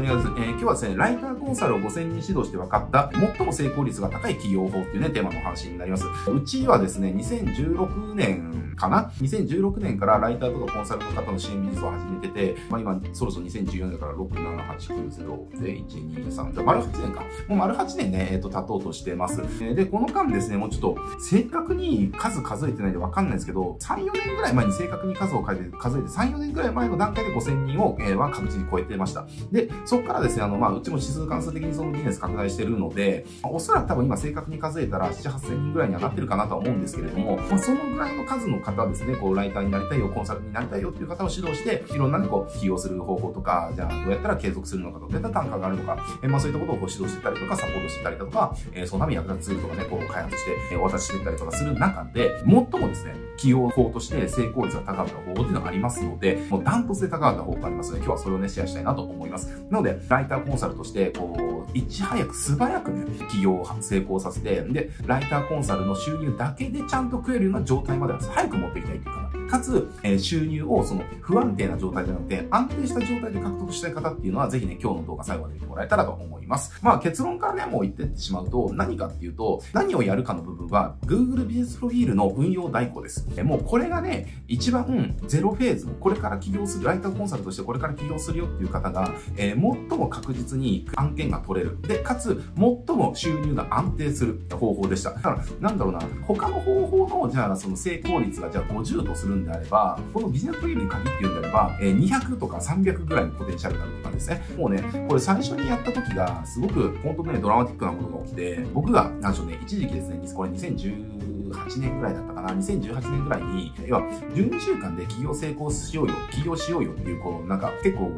ちらに、えー、今日はですね、ライターコンサルを5000人指導して分かった最も成功率が高い企業法っていうね、テーマの話になります。うちはですね、2016年かな ?2016 年からライターとかコンサルの方の支援ビジネスを始めてて、まあ今、そろそろ2014年から6、7、8、9、0で、1、2、3、じゃ丸8年か。もう丸8年ね、えっ、ー、と、経とうとしてます。で、この間ですね、もうちょっと、正確に数数えてないんで分かんないですけど、3、4年ぐらい前に正確に数を数えて、数えて、3、4年ぐらい前の段階で5000人を、えー、は確実に超えてました。で、そこからですね、あの、まあ、うちも指数関数的にそのビジネス拡大してるので、おそらく多分今正確に数えたら7、8000人ぐらいにはなってるかなとは思うんですけれども、まあ、そのぐらいの数の方ですね、こう、ライターになりたいよ、コンサルになりたいよっていう方を指導して、いろんなね、こう、起用する方法とか、じゃあ、どうやったら継続するのかと、どうやったら単価があるのか、えー、まあ、そういったことをこう指導していったりとか、サポートしてたりだとか、えー、そのために役立つツールとかね、こう、開発して、えー、お渡ししてたりとかする中で、最もですね、起用法として成功率が高かった方法っていうのがありますので、もうダントツで高かった方法がありますので、今日はそれをね、シェアしたいなと思います。なので、ライターコンサルとして、こう、いち早く素早くね、起業を成功させて、で、ライターコンサルの収入だけでちゃんと食えるような状態までは早く持っていきたいというかかつ、えー、収入をその不安定な状態じゃなくて、安定した状態で獲得したい方っていうのは、ぜひね、今日の動画最後まで見てもらえたらと思います。まあ結論からね、もう言ってってしまうと、何かっていうと、何をやるかの部分は、Google ビジネスプロフィールの運用代行です。えもうこれがね、一番ゼロフェーズ、これから起業する、ライターコンサルとしてこれから起業するよっていう方が、えー、最も確実に案件が取れる。で、かつ、最も収入が安定する方法でした。だから、なんだろうな、他の方法の、じゃあその成功率がじゃあ50とするんであれば、このビジネスプロフィールに限って言うんであれば、えー、200とか300ぐらいのポテンシャルがあるとかですね。もうね、これ最初にやった時が、すごく、本当にね、ドラマティックなことが起きて、僕が、なんでしょうね、一時期ですね、これ2010、8年ぐらいだったかな、2018年ぐらいに、要は、12週間で起業成功しようよ、起業しようよっていう、こう、なんか、結構、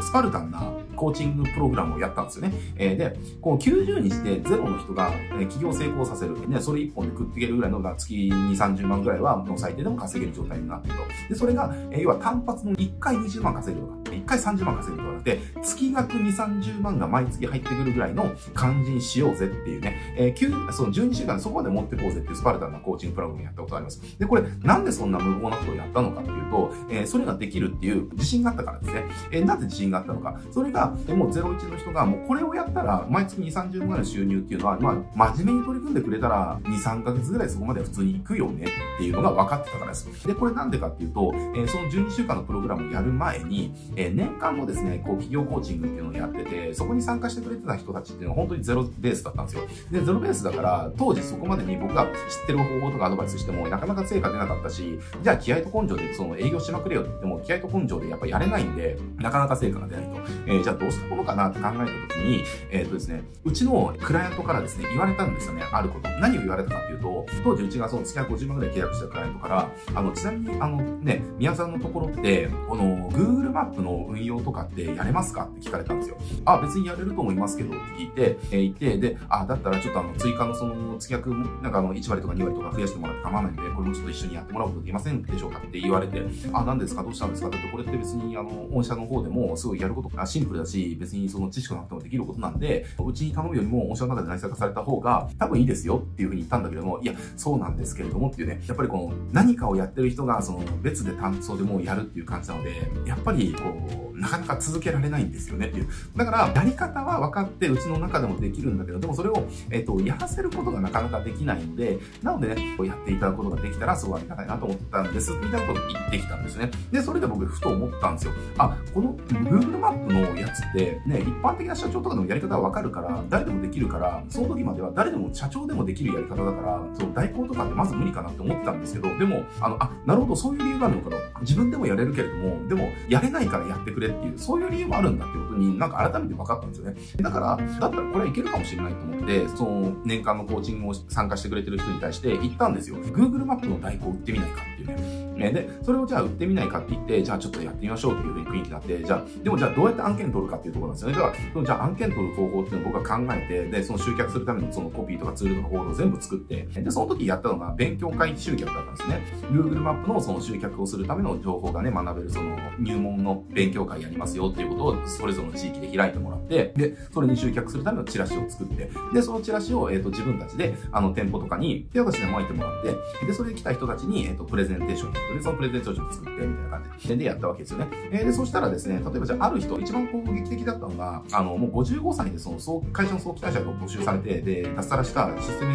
スパルタンなコーチングプログラムをやったんですよね。えー、で、こう90にしてゼロの人が、え起業成功させる。ね、それ1本で食っていけるぐらいのが月2、30万ぐらいはもう最低でも稼げる状態になってると。で、それが、えー、要は単発の1回20万稼げるとか、1回30万稼げるとかなって、月額2、30万が毎月入ってくるぐらいの感じにしようぜっていうね、えー、その12週間そこまで持ってこうぜっていうスパルタンなコーチングプログラムやったことがあります。で、これなんでそんな無謀なことをやったのかっていうと、えー、それができるっていう自信があったからですね。えー、なぜ自信があったのか。それがでも01の人が、もうこれをやったら、毎月2、30万の収入っていうのは、まあ、真面目に取り組んでくれたら、2、3ヶ月ぐらいそこまで普通に行くよねっていうのが分かってたからです。で、これなんでかっていうと、えー、その12週間のプログラムをやる前に、えー、年間のですね、こう、企業コーチングっていうのをやってて、そこに参加してくれてた人たちっていうのは本当にゼロベースだったんですよ。で、ゼロベースだから、当時そこまでに僕が知ってる方法とかアドバイスしても、なかなか成果出なかったし、じゃあ気合と根性でその営業しまくれよって言っても、気合と根性でやっぱやれないんで、なかなか成果が出ないと。えー、じゃあどうしたものかなって考えた時に、えっ、ー、とですね、うちのクライアントからですね、言われたんですよね、あること。何を言われたかっていうと、当時うちがその月額50万ぐらい契約したクライアントから、あの、ちなみに、あのね、宮さんのところって、この、Google マップの運用とかってやれますかって聞かれたんですよ。あ、別にやれると思いますけどって聞いて、えー、言って、で、あ、だったらちょっとあの、追加のその、月額、なんかあの、1割とか2割とか増やしてもらって構わないんで、これもちょっと一緒にやってもらうことできませんでしょうかって言われて、あ、何ですか？どうしたんですか？だってこれって別に、あの、御社の方でもすごいやることがシンプルだし、別にその知識なくてもできることなんで、うちに頼むよりも、御社の中で内製化された方が、多分いいですよっていうふうに言ったんだけども、いや、そうなんですけれどもっていうね、やっぱりこの、何かをやってる人が、その、別で担当でもやるっていう感じなので、やっぱり、こう、なかなか続けられないんですよねっていう。だから、やり方は分かって、うちの中でもできるんだけど、でもそれを、えっ、と、やらせることがなかなかできないので、なのでね、こうやっていただくことができたら、すごいありがたいなと思ったんです、みたいなことを言ってきたんですね。で、それで僕、ふと思ったんですよ。あ、この Google マップのやつって、ね、一般的な社長とかのやり方は分かるから、誰でもできるから、その時までは誰でも社長でもできるやり方だから、その代行とかってまず無理かなって思ってたんですけど、でも、あの、あ、なるほど、そういう理由があるのかな。自分でもやれるけれども、でも、やれないからやってくれっていう、そういう理由もあるんだってことになんか改めて分かったんですよね。だから、だったらこれはいけるかもしれないと思って、その年間のコーチングを参加してくれてる人に対して言ったんですよ。Google マップの代行売ってみないかっていうね。で、それをじゃあ売ってみないかって言って、じゃあちょっとやってみましょうっていうふうに雰囲気になって、じゃあ、でもじゃあどうやって案件取るかっていうところなんですよね。だから、そのじゃあ案件取る方法っていうのを僕は考えて、で、その集客するためのそのコピーとかツールとかコードを全部作って、で、その時やったのが勉強会集客だったんですね。Google マップのその集客をするための情報がね、学べるその入門の勉強会やりますよっていうことをそれぞれの地域で開いてもらって、で、それに集客するためのチラシを作って、で、そのチラシを、えっ、ー、と、自分たちで、あの、店舗とかに手渡しで巻いてもらって、で、それで来た人たちに、えっ、ー、と、プレゼンテーションで、そのプレゼンテーションを作って、みたいな感じで、で、やったわけですよね。えー、で、そしたらですね、例えばじゃあ、ある人、一番攻撃的だったのが、あの、もう55歳で、その、そう会社の早期退社が募集されて、で、脱サラしたシステム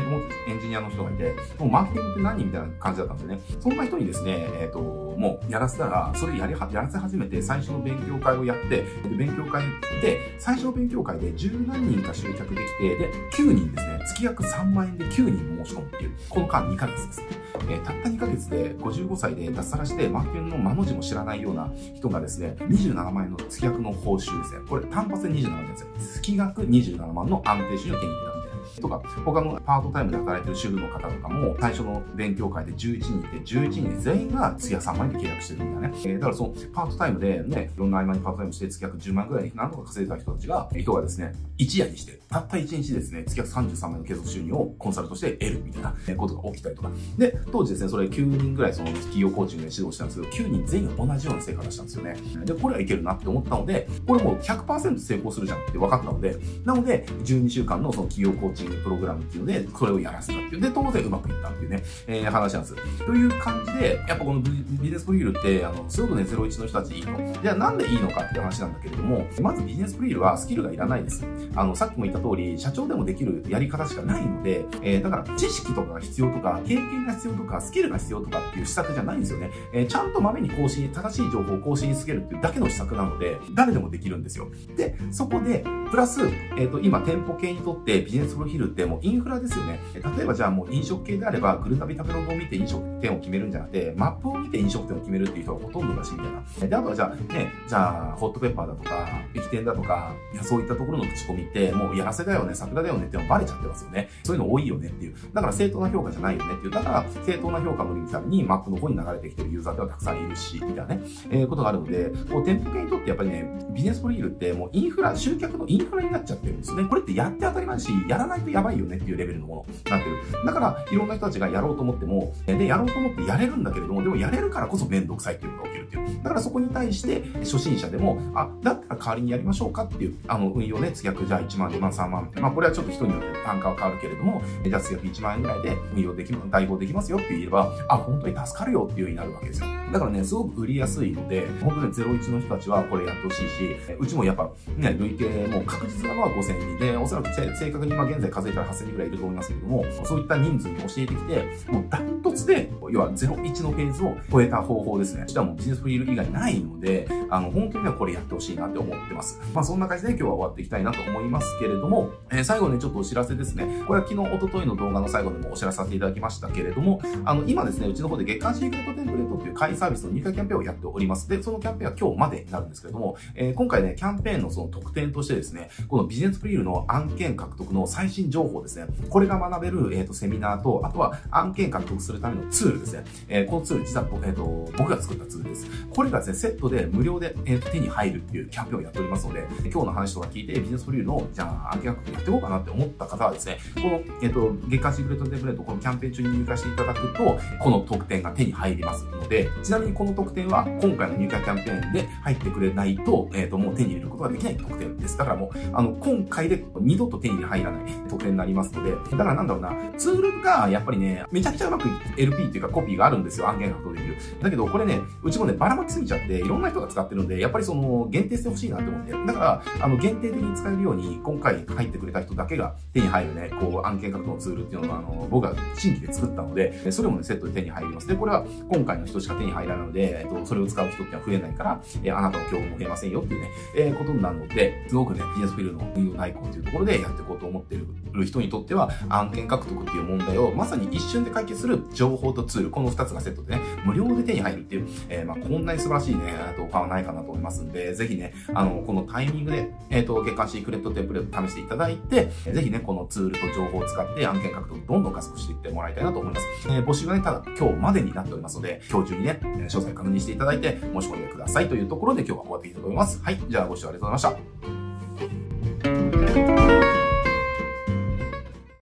エンジニアの人がいて、もうマーケティングって何みたいな感じだったんですよね。そんな人にですね、えっ、ー、と、もうやらせたら、それやりは、やらせ始めて、最初の勉強会をやって、で、勉強会で、最初の勉強会で10何人か集客できて、で、9人ですね、月約3万円で9人申し込むっていう、この間2ヶ月です。えー、たった2ヶ月で55歳で脱サラして、マーケティンの間の字も知らないような人がですね、27万円の月額の報酬ですね。これ単発で27万円ですよ。月額27万の安定収入を手に入れた。とか、他のパートタイムで働いてる主婦の方とかも、最初の勉強会で11人いて、11人全員が月3万円で契約してるんだね。えー、だからその、パートタイムでね、いろんな合間にパートタイムして月約10万円ぐらい何とか稼いだ人たちが、人がですね、一夜にして、たった1日ですね、月約33万円の継続収入をコンサルとして得るみたいなことが起きたりとか。で、当時ですね、それ9人ぐらいその企業コーチングで指導したんですけど、9人全員同じような成果出したんですよね。で、これはいけるなって思ったので、これもう100%成功するじゃんって分かったので、なので、12週間のその企業コーチングプログラムっていうので、それをやらせたっていう。で、当然うまくいったっていうね、えー、話なんです。という感じで、やっぱこのビジネスプロフィールって、あの、すごくね、01の人たちいいと。じゃあなんでいいのかっていう話なんだけれども、まずビジネスプロフィールはスキルがいらないです。あの、さっきも言った通り、社長でもできるやり方しかないので、えー、だから知識とかが必要とか、経験が必要とか、スキルが必要とかっていう施策じゃないんですよね。えー、ちゃんと豆に更新、正しい情報を更新しつけるっていうだけの施策なので、誰でもできるんですよ。で、そこで、プラス、えっ、ー、と、今、店舗系にとってビジネスプロフィールってもうインフラですよね。例えばじゃあもう飲食系であれば、グルナビ食べログを見て飲食店を決めるんじゃなくて、マップを見て飲食店を決めるっていう人がほとんどだしい、みたいな。で、あとはじゃあね、じゃあ、ホットペッパーだとか、駅店だとか、いやそういったところの口コミって、もうやらせだよね、桜だよねってバレちゃってますよね。そういうの多いよねっていう。だから正当な評価じゃないよねっていう。だから正当な評価を見るためにマップの方に流れてきてるユーザーではたくさんいるし、みたいなね、えー、ことがあるので、こう店舗系にとってやっぱりね、ビジネスプロフィールってもうインフラ、集客のインインフラになっちゃってるんですね。これってやって当たり前し、やらないとやばいよねっていうレベルのものになってる。だから、いろんな人たちがやろうと思っても、で、やろうと思ってやれるんだけれども、でもやれるからこそめんどくさいっていうのが起きるっていう。だからそこに対して、初心者でも、あ、だったら代わりにやりましょうかっていう、あの、運用ね、月額じゃあ1万、2万、3万。まあ、これはちょっと人によって単価は変わるけれども、じゃあ月額1万円ぐらいで運用できる、代行できますよって言えば、あ、本当に助かるよっていうようになるわけですよ。だからね、すごく売りやすいので、本当に01の人たちはこれやってほしいし、うちもやっぱ、ね、累計も確実なのは5000人で、おそらく正確に今現在数えたら8000人ぐらいいると思いますけれども、そういった人数に教えてきて、もうダントツで、要は01のフェーズを超えた方法ですね。しかもビジネスフリール以外ないので、あの、本当にはこれやってほしいなって思ってます。まあそんな感じで今日は終わっていきたいなと思いますけれども、えー、最後にちょっとお知らせですね。これは昨日、おとといの動画の最後でもお知らせさせていただきましたけれども、あの、今ですね、うちの方で月間シークレットテンプレートっていう会員サービスの入会キャンペーンをやっております。で、そのキャンペーンは今日までになるんですけれども、えー、今回ね、キャンペーンのその特典としてですね、このビジネスフリールの案件獲得の最新情報ですね、これが学べる、えっ、ー、と、セミナーと、あとは案件獲得するためのツールですね。えー、このツール、実は、えっ、ー、と、僕が作ったツールです。これがですね、セットで無料で、えー、と手に入るっていうキャンペーンをやっておりますので、今日の話とか聞いて、ビジネスフリールの、じゃあ、案件獲得やっていこうかなって思った方はですね、この、えっ、と、月間シークレットテンプレート、このキャンペーン中に入会していただくと、この特典が手に入りますので、ちなみにこの特典は、今回の入会キャンペーンで入ってくれないと、えっ、と、もう手に入れることができない特典です。だからも、あの、今回で二度と手に入らない特典になりますので、だからなんだろうな、ツールがやっぱりね、めちゃくちゃうまく LP っていうかコピーがあるんですよ。案件が獲得できる。だけどこれね、うちもね、ばらまきすぎちゃって、いろんな人が使ってるんで、やっぱりその、限定してほしいなって思って。だから、あの、限定的に使えるように、今回入ってくれた人だけが手に入るね、こう、案件獲得のツールっていうのが、あの、僕が新規で作ったので、それもね、セットで手に入ります。で、これは今回の人しか手に入らないので、えっと、それを使う人っては増えないから、えあなたの競合も増えませんよっていうね、えー、ことになるので、すごくね、ビジネスフィルの運用代行っていうところでやっていこうと思っている人にとっては、案件獲得っていう問題をまさに一瞬で解決する情報とツール、この2つがセットでね、無料で手に入るっていう、えー、まあこんなに素晴らしいね、動画はないかなと思いますんで、ぜひね、あの、このタイミングで、えっ、ー、と、月間シークレットテンプレート試していただいて、ぜひね、このツールと情報を使って案件獲得どんどん加速していってもらいたいなと思います。えー、募集はね、ただ今日までになっておりますので、今日中にね、詳細確認していただいて、申し込んでくださいというところで今日は終わっていきたいと思います。はい。じゃあご視聴ありがとうございました。